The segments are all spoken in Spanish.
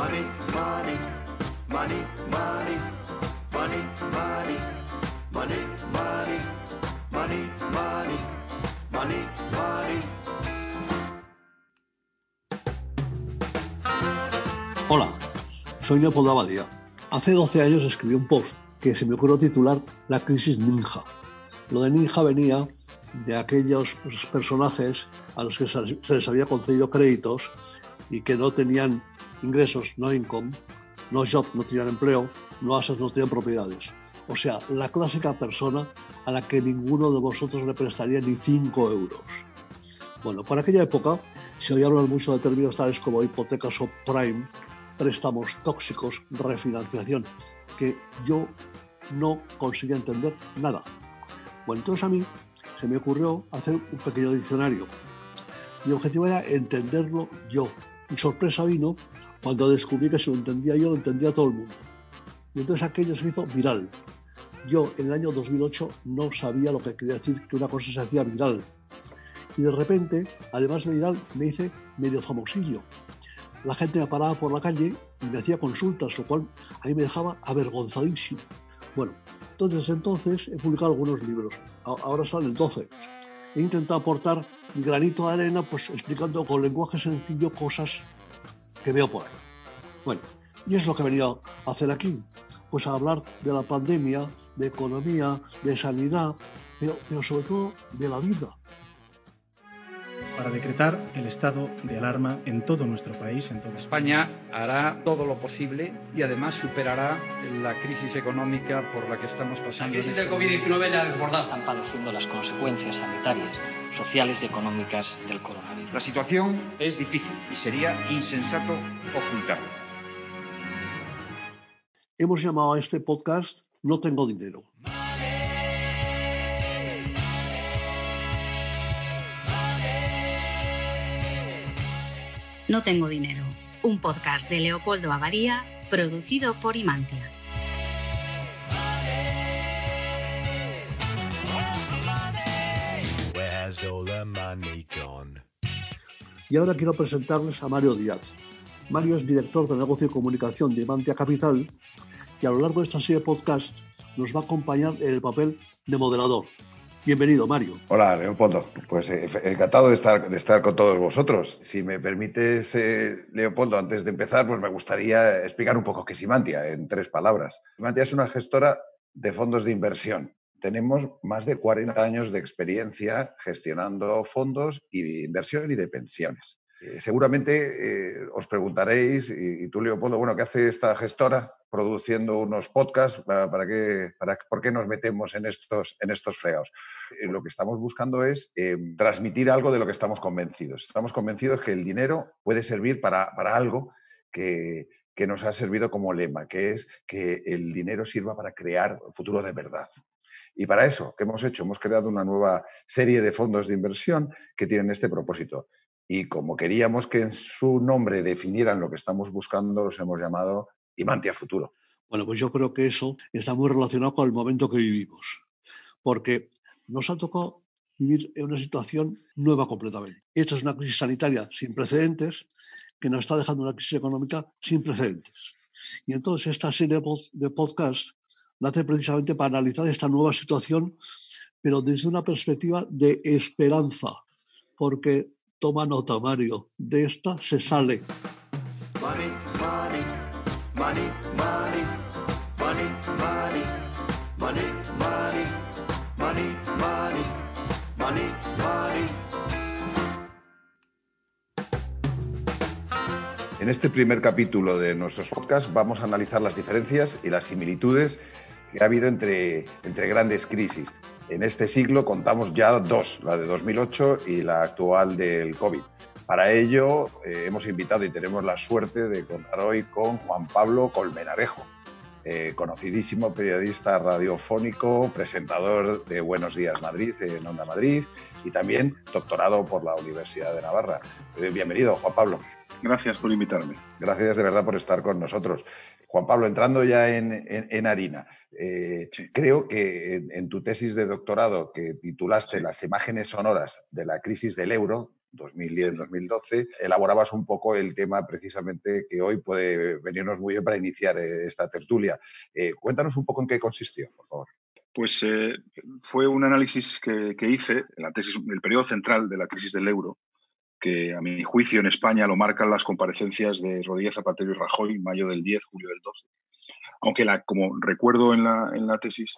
money, money, money, money, money, money, money, money, money, money, money, money. Hola, soy Leopoldo Abadía. Hace 12 años escribí un post que se me ocurrió titular La crisis ninja. Lo de ninja venía de aquellos pues, personajes a los que se les había concedido créditos y que no tenían ingresos, no income, no job, no tenían empleo, no assets, no tenían propiedades. O sea, la clásica persona a la que ninguno de vosotros le prestaría ni 5 euros. Bueno, para aquella época se oía hablar mucho de términos tales como hipotecas prime, préstamos tóxicos, refinanciación, que yo no conseguía entender nada. Bueno, entonces a mí se me ocurrió hacer un pequeño diccionario. Mi objetivo era entenderlo yo. Mi sorpresa vino cuando descubrí que si lo entendía yo, lo entendía todo el mundo. Y entonces aquello se hizo viral. Yo en el año 2008 no sabía lo que quería decir que una cosa se hacía viral. Y de repente, además de viral, me hice medio famosillo. La gente me paraba por la calle y me hacía consultas, lo cual ahí me dejaba avergonzadísimo. Bueno, entonces entonces he publicado algunos libros. Ahora salen 12. He intentado aportar mi granito de arena, pues explicando con lenguaje sencillo cosas que veo por ahí. Bueno, y es lo que he venido a hacer aquí, pues a hablar de la pandemia, de economía, de sanidad, pero, pero sobre todo de la vida para decretar el estado de alarma en todo nuestro país. En toda España hará todo lo posible y además superará la crisis económica por la que estamos pasando. La crisis del este COVID-19 le ha desbordado. Están padeciendo las consecuencias sanitarias, sociales y económicas del coronavirus. La situación es difícil y sería insensato ocultarla. Hemos llamado a este podcast No tengo dinero. No tengo dinero, un podcast de Leopoldo Avaría, producido por Imantia. Y ahora quiero presentarles a Mario Díaz. Mario es director de negocio y comunicación de Imantia Capital y a lo largo de esta serie de podcasts nos va a acompañar en el papel de moderador. Bienvenido, Mario. Hola, Leopoldo. Pues eh, encantado de estar, de estar con todos vosotros. Si me permites, eh, Leopoldo, antes de empezar, pues me gustaría explicar un poco qué es Imantia en tres palabras. Imantia es una gestora de fondos de inversión. Tenemos más de 40 años de experiencia gestionando fondos y de inversión y de pensiones. Eh, seguramente eh, os preguntaréis, y, tú, Leopoldo, bueno, ¿qué hace esta gestora produciendo unos podcasts? ¿Para, qué, para, ¿Por qué nos metemos en estos, en estos fregados? Eh, lo que estamos buscando es transmitir algo de lo que estamos convencidos. Estamos convencidos que el dinero puede servir para, algo que, que nos ha servido como lema, que es que el dinero sirva para crear futuro de verdad. Y para eso, ¿qué hemos hecho? Hemos creado una nueva serie de fondos de inversión que tienen este propósito y como queríamos que en su nombre definieran lo que estamos buscando, los hemos llamado Imantia Futuro. Bueno, pues yo creo que eso está muy relacionado con el momento que vivimos, porque nos ha tocado vivir en una situación nueva completamente. Esta es una crisis sanitaria sin precedentes que nos está dejando una crisis económica sin precedentes. Y entonces esta serie de podcasts nace precisamente para analizar esta nueva situación, pero desde una perspectiva de esperanza, porque Toma nota, Mario. De esta se sale. En este primer capítulo de nuestros podcasts vamos a analizar las diferencias y las similitudes que ha habido entre, entre grandes crisis. En este siglo contamos ya dos, la de 2008 y la actual del COVID. Para ello eh, hemos invitado y tenemos la suerte de contar hoy con Juan Pablo Colmenarejo, eh, conocidísimo periodista radiofónico, presentador de Buenos Días Madrid en Onda Madrid y también doctorado por la Universidad de Navarra. Eh, bienvenido, Juan Pablo. Gracias por invitarme. Gracias de verdad por estar con nosotros. Juan Pablo, entrando ya en, harina, eh, creo que en, tu tesis de doctorado que titulaste Las imágenes sonoras de la crisis del euro, 2010-2012, elaborabas un poco el tema precisamente que hoy puede venirnos muy bien para iniciar eh, esta tertulia. Eh, cuéntanos un poco en qué consistió, por favor. Pues eh, fue un análisis que, hice en la tesis, el periodo central de la crisis del euro, que a mi juicio en España lo marcan las comparecencias de Rodríguez Zapatero y Rajoy, mayo del 10, julio del 12. Aunque, la, como recuerdo en la, en la tesis,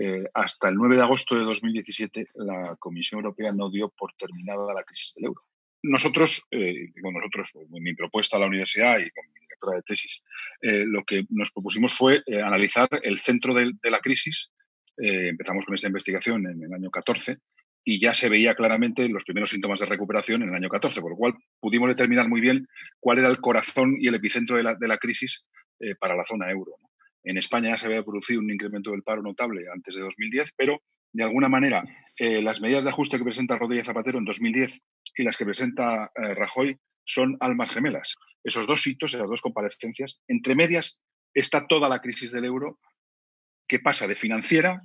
eh, hasta el 9 de agosto de 2017 la Comisión Europea no dio por terminada la crisis del euro. Nosotros, eh, con nosotros, mi propuesta a la universidad y con mi directora de tesis, eh, lo que nos propusimos fue analizar el centro de, la crisis. empezamos con esta investigación en el año 14 y ya se veía claramente los primeros síntomas de recuperación en el año 14, por lo cual pudimos determinar muy bien cuál era el corazón y el epicentro de la, de la crisis para la zona euro. En España ya se había producido un incremento del paro notable antes de 2010, pero de alguna manera eh, las medidas de ajuste que presenta Rodríguez Zapatero en 2010 y las que presenta eh, Rajoy son almas gemelas. Esos dos hitos, esas dos comparecencias, entre medias está toda la crisis del euro que pasa de financiera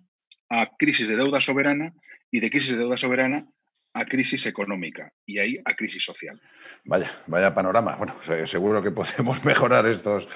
a crisis de deuda soberana y de crisis de deuda soberana a crisis económica y ahí a crisis social. Vaya, vaya panorama. Bueno, seguro que podemos mejorar estos,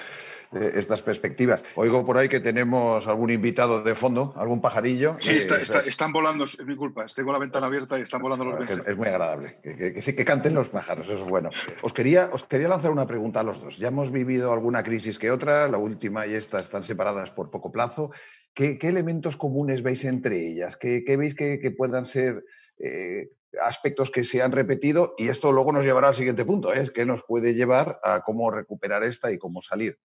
estas perspectivas. Oigo por ahí que tenemos algún invitado de fondo, algún pajarillo. Sí, están volando, es mi culpa, tengo la ventana abierta y están volando los es, es, muy agradable, que, canten los pájaros, eso es bueno. Os quería, os quería lanzar una pregunta a los dos. Ya hemos vivido alguna crisis que otra, la última y esta están separadas por poco plazo. ¿Qué, elementos comunes veis entre ellas? ¿Qué, veis que, puedan ser eh, aspectos que se han repetido? Y esto luego nos llevará al siguiente punto, ¿eh? que nos puede llevar a cómo recuperar esta y cómo salir.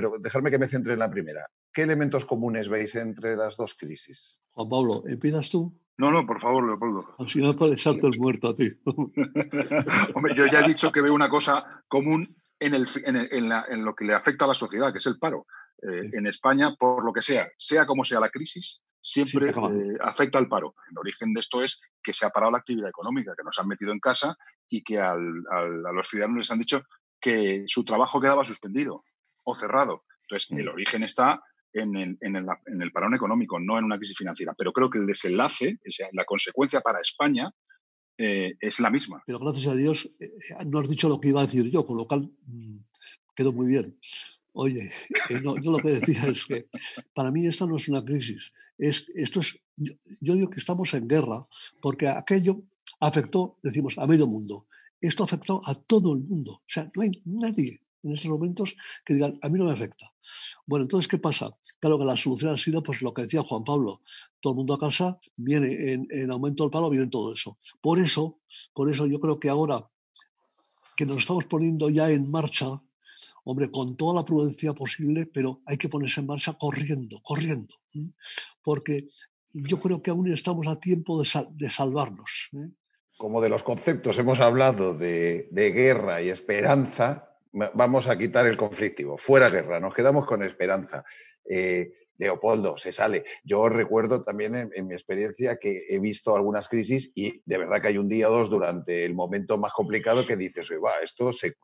Pero dejadme que me centre en la primera. ¿Qué elementos comunes veis entre las dos crisis? Juan Pablo, ¿empiezas tú? No, no, por favor, Leopoldo. Si no, puedes salto el muerto a ti. Hombre, yo ya he dicho que veo una cosa común en, el, en, lo que le afecta a la sociedad, que es el paro. Eh, en España, por lo que sea, sea como sea la crisis, siempre eh, afecta al paro. El origen de esto es que se ha parado la actividad económica, que nos han metido en casa y que a los ciudadanos les han dicho que su trabajo quedaba suspendido o cerrado. Entonces, el mm. origen está en el, en, el, parón económico, no en una crisis financiera. Pero creo que el desenlace, o sea, la consecuencia para España, eh, es la misma. Pero gracias a Dios eh, no has dicho lo que iba a decir yo, con lo cual mm, quedó muy bien. Oye, eh, yo lo que decía es que para mí esta no es una crisis. Es, esto es, yo digo que estamos en guerra porque aquello afectó, decimos, a medio mundo. Esto afectó a todo el mundo. O sea, no hay nadie en estos momentos que digan, a mí no me afecta. Bueno, entonces, ¿qué pasa? Claro que la solución ha sido pues lo que decía Juan Pablo, todo el mundo a casa, viene en, aumento del paro, viene todo eso. Por eso, por eso yo creo que ahora que nos estamos poniendo ya en marcha, hombre, con toda la prudencia posible, pero hay que ponerse en marcha corriendo, corriendo, porque yo creo que aún estamos a tiempo de, salvarnos. ¿eh? Como de los conceptos hemos hablado de guerra y esperanza, vamos a quitar el conflictivo, fuera guerra, nos quedamos con esperanza. Eh, Leopoldo, se sale. Yo recuerdo también en, mi experiencia que he visto algunas crisis y de verdad que hay un día o dos durante el momento más complicado que dices, va, esto se,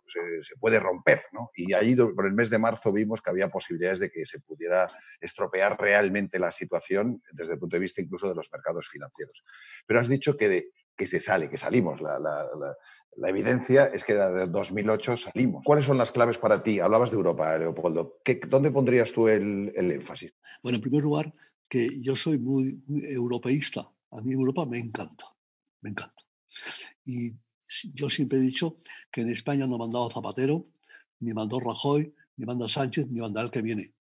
puede romper, ¿no? Y allí por el mes de marzo vimos que había posibilidades de que se pudiera estropear realmente la situación desde el punto de vista incluso de los mercados financieros. Pero has dicho que, que se sale, que salimos. la, la evidencia es que desde 2008 salimos. ¿Cuáles son las claves para ti? Hablabas de Europa, Leopoldo. ¿Dónde pondrías tú el, énfasis? Bueno, en primer lugar, que yo soy muy, europeísta. A mí Europa me encanta, me encanta. Y yo siempre he dicho que en España no ha mandado Zapatero, ni mandó Rajoy, ni manda Sánchez, ni manda el que viene.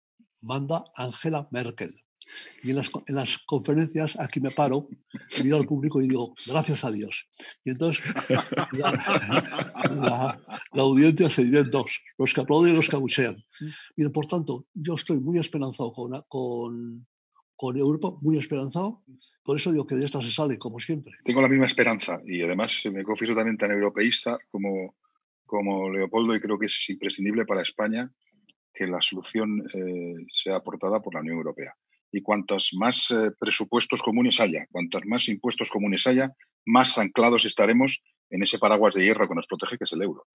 Manda Angela Merkel. Y en las, conferencias aquí me paro, miro al público y digo, gracias a Dios. Y entonces la, audiencia se divide en dos, los que aplauden y los que abuchean. Bien, por tanto, yo estoy muy esperanzado con, con, con Europa, muy esperanzado. Por eso digo que de esta se sale, como siempre. Tengo la misma esperanza y además me confieso también tan europeísta como, como Leopoldo y creo que es imprescindible para España que la solución eh, sea aportada por la Unión Europea y cuantos más eh, presupuestos comunes haya, cuantos más impuestos comunes haya, más anclados estaremos en ese paraguas de hierro que nos protege, que es el euro.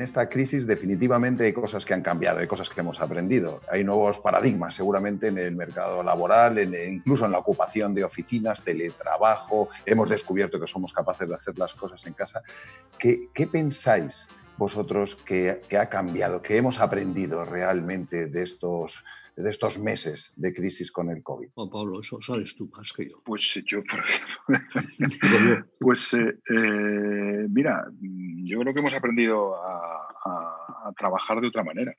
En esta crisis definitivamente hay cosas que han cambiado, hay cosas que hemos aprendido. Hay nuevos paradigmas seguramente en el mercado laboral, incluso en la ocupación de oficinas, teletrabajo. Hemos descubierto que somos capaces de hacer las cosas en casa. ¿Qué, pensáis vosotros que, ha cambiado, que hemos aprendido realmente de estos, de estos meses de crisis con el COVID? Juan Pablo, eso sabes tú más que yo. Pues yo, por ejemplo. pues eh, eh, mira, yo creo que hemos aprendido a, trabajar de otra manera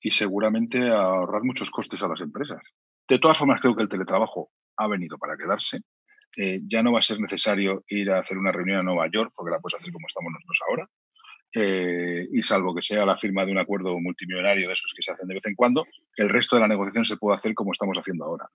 y seguramente a ahorrar muchos costes a las empresas. De todas formas, creo que el teletrabajo ha venido para quedarse. Eh, ya no va a ser necesario ir a hacer una reunión a Nueva York, porque la puedes hacer como estamos nosotros ahora. Eh, y salvo que sea la firma de un acuerdo multimillonario de esos que se hacen de vez en cuando, el resto de la negociación se puede hacer como estamos haciendo ahora.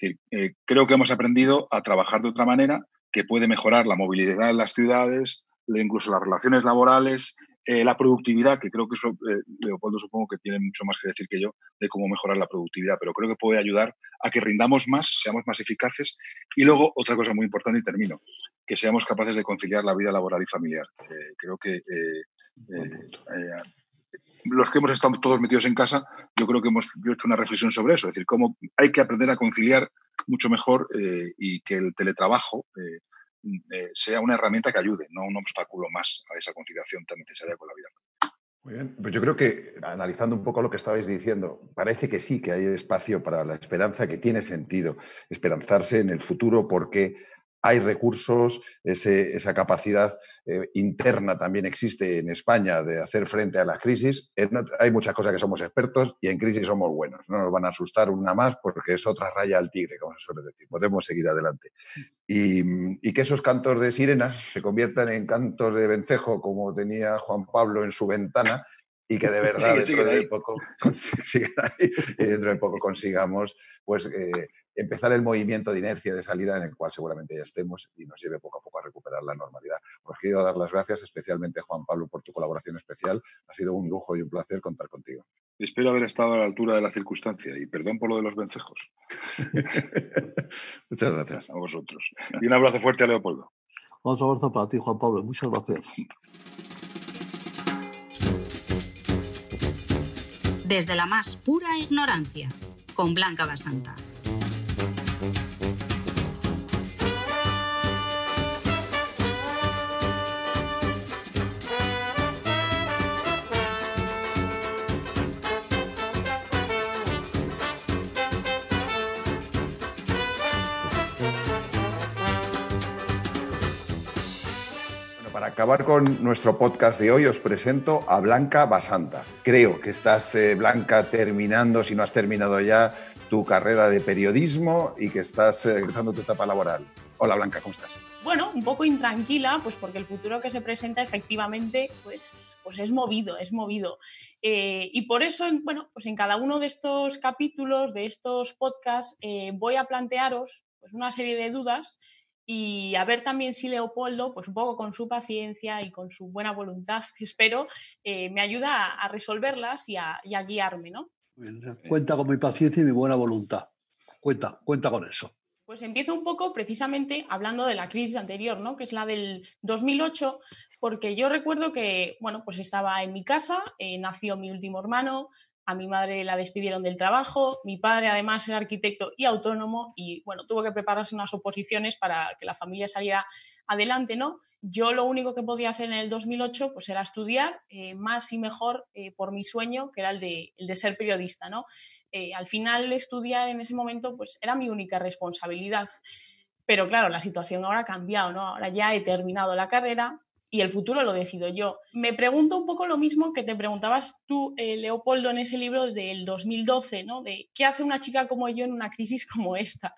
Eh, creo que hemos aprendido a trabajar de otra manera que puede mejorar la movilidad en las ciudades, incluso las relaciones laborales, eh, la productividad, que creo que eso, Leopoldo supongo que tiene mucho más que decir que yo de cómo mejorar la productividad, pero creo que puede ayudar a que rindamos más, seamos más eficaces y luego otra cosa muy importante y termino, que seamos capaces de conciliar la vida laboral y familiar. creo que eh, los que hemos estado todos metidos en casa, yo creo que hemos hecho una reflexión sobre eso, es decir, cómo hay que aprender a conciliar mucho mejor eh, y que el teletrabajo eh, sea una herramienta que ayude, no un obstáculo más a esa conciliación tan necesaria con la vida. Muy bien, pues yo creo que analizando un poco lo que estabais diciendo, parece que sí, que hay espacio para la esperanza, que tiene sentido esperanzarse en el futuro porque hay recursos, esa capacidad eh, interna también existe en España de hacer frente a las crisis. hay muchas cosas que somos expertos y en crisis somos buenos. No nos van a asustar una más porque es otra raya al tigre, como se suele decir. Podemos seguir adelante. Y, que esos cantos de sirenas se conviertan en cantos de vencejo, como tenía Juan Pablo en su ventana, y que de verdad dentro, de poco, dentro de poco consigamos pues eh, empezar el movimiento de inercia de salida en el cual seguramente ya estemos y nos lleve poco a poco a recuperar la normalidad. Os quiero dar las gracias especialmente, Juan Pablo, por tu colaboración especial. Ha sido un lujo y un placer contar contigo. Espero haber estado a la altura de la circunstancia y perdón por lo de los vencejos. Muchas gracias. A vosotros. Y un abrazo fuerte a Leopoldo. Un abrazo para ti, Juan Pablo. Muchas gracias. Desde la más pura ignorancia, con Blanca Basanta. Acabar con nuestro podcast de hoy, os presento a Blanca Basanta. Creo que estás, eh, Blanca, terminando, si no has terminado ya, tu carrera de periodismo y que estás eh, tu etapa laboral. Hola, Blanca, ¿cómo estás? Bueno, un poco intranquila, pues porque el futuro que se presenta efectivamente, pues, pues es movido, es movido. Eh, y por eso, bueno, pues en cada uno de estos capítulos, de estos podcasts, voy a plantearos pues, una serie de dudas y a ver también si Leopoldo, pues un poco con su paciencia y con su buena voluntad, espero, eh, me ayuda a, resolverlas y a, guiarme, ¿no? Cuenta con mi paciencia y mi buena voluntad. Cuenta, cuenta con eso. Pues empiezo un poco precisamente hablando de la crisis anterior, ¿no? Que es la del 2008, porque yo recuerdo que, bueno, pues estaba en mi casa, eh, nació mi último hermano, a mi madre la despidieron del trabajo, mi padre además era arquitecto y autónomo y bueno, tuvo que prepararse unas oposiciones para que la familia saliera adelante, ¿no? Yo lo único que podía hacer en el 2008 pues era estudiar eh, más y mejor eh, por mi sueño, que era el de, ser periodista, ¿no? Eh, al final estudiar en ese momento pues era mi única responsabilidad. Pero claro, la situación ahora ha cambiado, ¿no? Ahora ya he terminado la carrera, y el futuro lo decido yo. Me pregunto un poco lo mismo que te preguntabas tú, eh, Leopoldo, en ese libro del 2012, ¿no? De qué hace una chica como yo en una crisis como esta.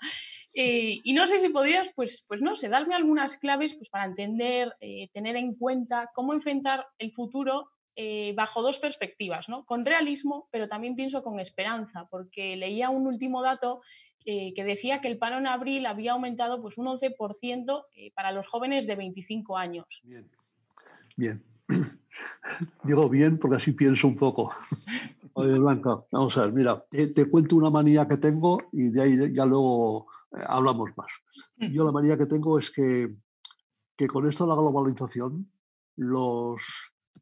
Eh, y no sé si podrías, pues, pues no sé, darme algunas claves pues, para entender, eh, tener en cuenta cómo enfrentar el futuro bajo dos perspectivas, ¿no? Con realismo, pero también pienso con esperanza, porque leía un último dato que decía que el paro en abril había aumentado pues, un 11% para los jóvenes de 25 años. Bien. Bien. Digo bien porque así pienso un poco. Oye, Blanca, vamos a ver, mira, te, cuento una manía que tengo y de ahí ya luego eh, hablamos más. Yo la manía que tengo es que, que con esto de la globalización, los,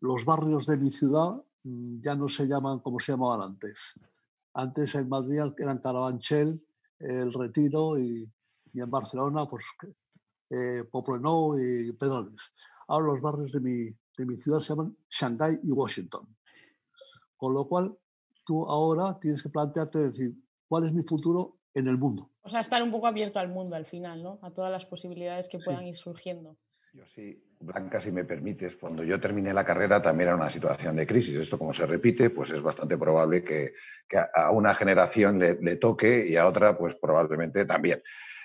los barrios de mi ciudad mm, ya no se llaman como se llamaban antes. Antes en Madrid eran Carabanchel, El Retiro y, en Barcelona, pues eh, y Pedralbes. Ahora los barrios de mi, de mi ciudad se llaman Shanghái y Washington. Con lo cual, tú ahora tienes que plantearte decir, ¿cuál es mi futuro en el mundo? O sea, estar un poco abierto al mundo al final, ¿no? A todas las posibilidades que puedan ir surgiendo. Yo sí, Blanca, si me permites, cuando yo terminé la carrera también era una situación de crisis. Esto como se repite, pues es bastante probable que, a una generación le, le, toque y a otra, pues probablemente también.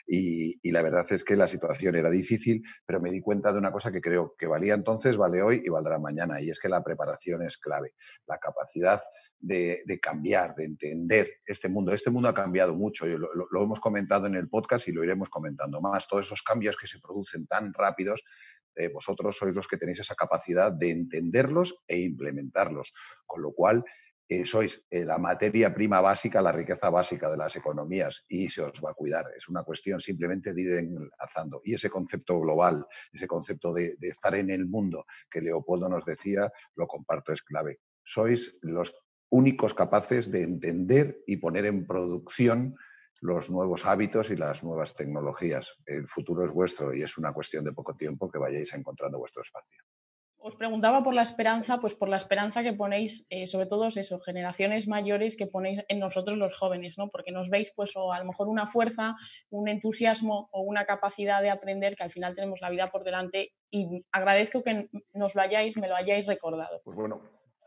Y, la verdad es que la situación era difícil, pero me di cuenta de una cosa que creo que valía entonces, vale hoy y valdrá mañana, y es que la preparación es clave. La capacidad de, cambiar, de entender este mundo. Este mundo ha cambiado mucho, lo, lo, hemos comentado en el podcast y lo iremos comentando más. Todos esos cambios que se producen tan rápidos, eh, vosotros sois los que tenéis esa capacidad de entenderlos e implementarlos. Con lo cual, eh, sois eh, la materia prima básica, la riqueza básica de las economías y se os va a cuidar. Es una cuestión simplemente de ir enlazando. Y ese concepto global, ese concepto de, estar en el mundo que Leopoldo nos decía, lo comparto, es clave. Sois los únicos capaces de entender y poner en producción los nuevos hábitos y las nuevas tecnologías. El futuro es vuestro y es una cuestión de poco tiempo que vayáis encontrando vuestro espacio os preguntaba por la esperanza, pues por la esperanza que ponéis, eh, sobre todo eso, generaciones mayores que ponéis en nosotros los jóvenes, ¿no? Porque nos veis, pues, o a lo mejor una fuerza, un entusiasmo o una capacidad de aprender que al final tenemos la vida por delante y agradezco que nos lo hayáis, me lo hayáis recordado. Pues bueno,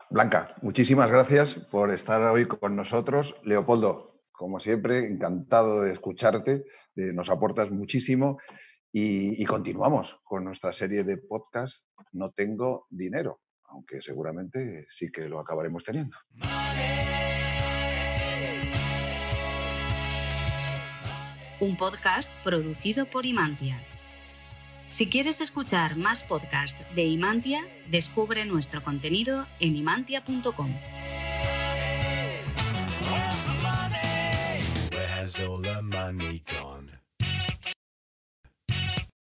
Blanca, muchísimas gracias por estar hoy con nosotros. Leopoldo, como siempre, encantado de escucharte, nos aportas muchísimo y, continuamos con nuestra serie de podcast No tengo dinero, aunque seguramente sí que lo acabaremos teniendo. Un podcast producido por Imantia. Si quieres escuchar más podcasts de Imantia, descubre nuestro contenido en imantia.com.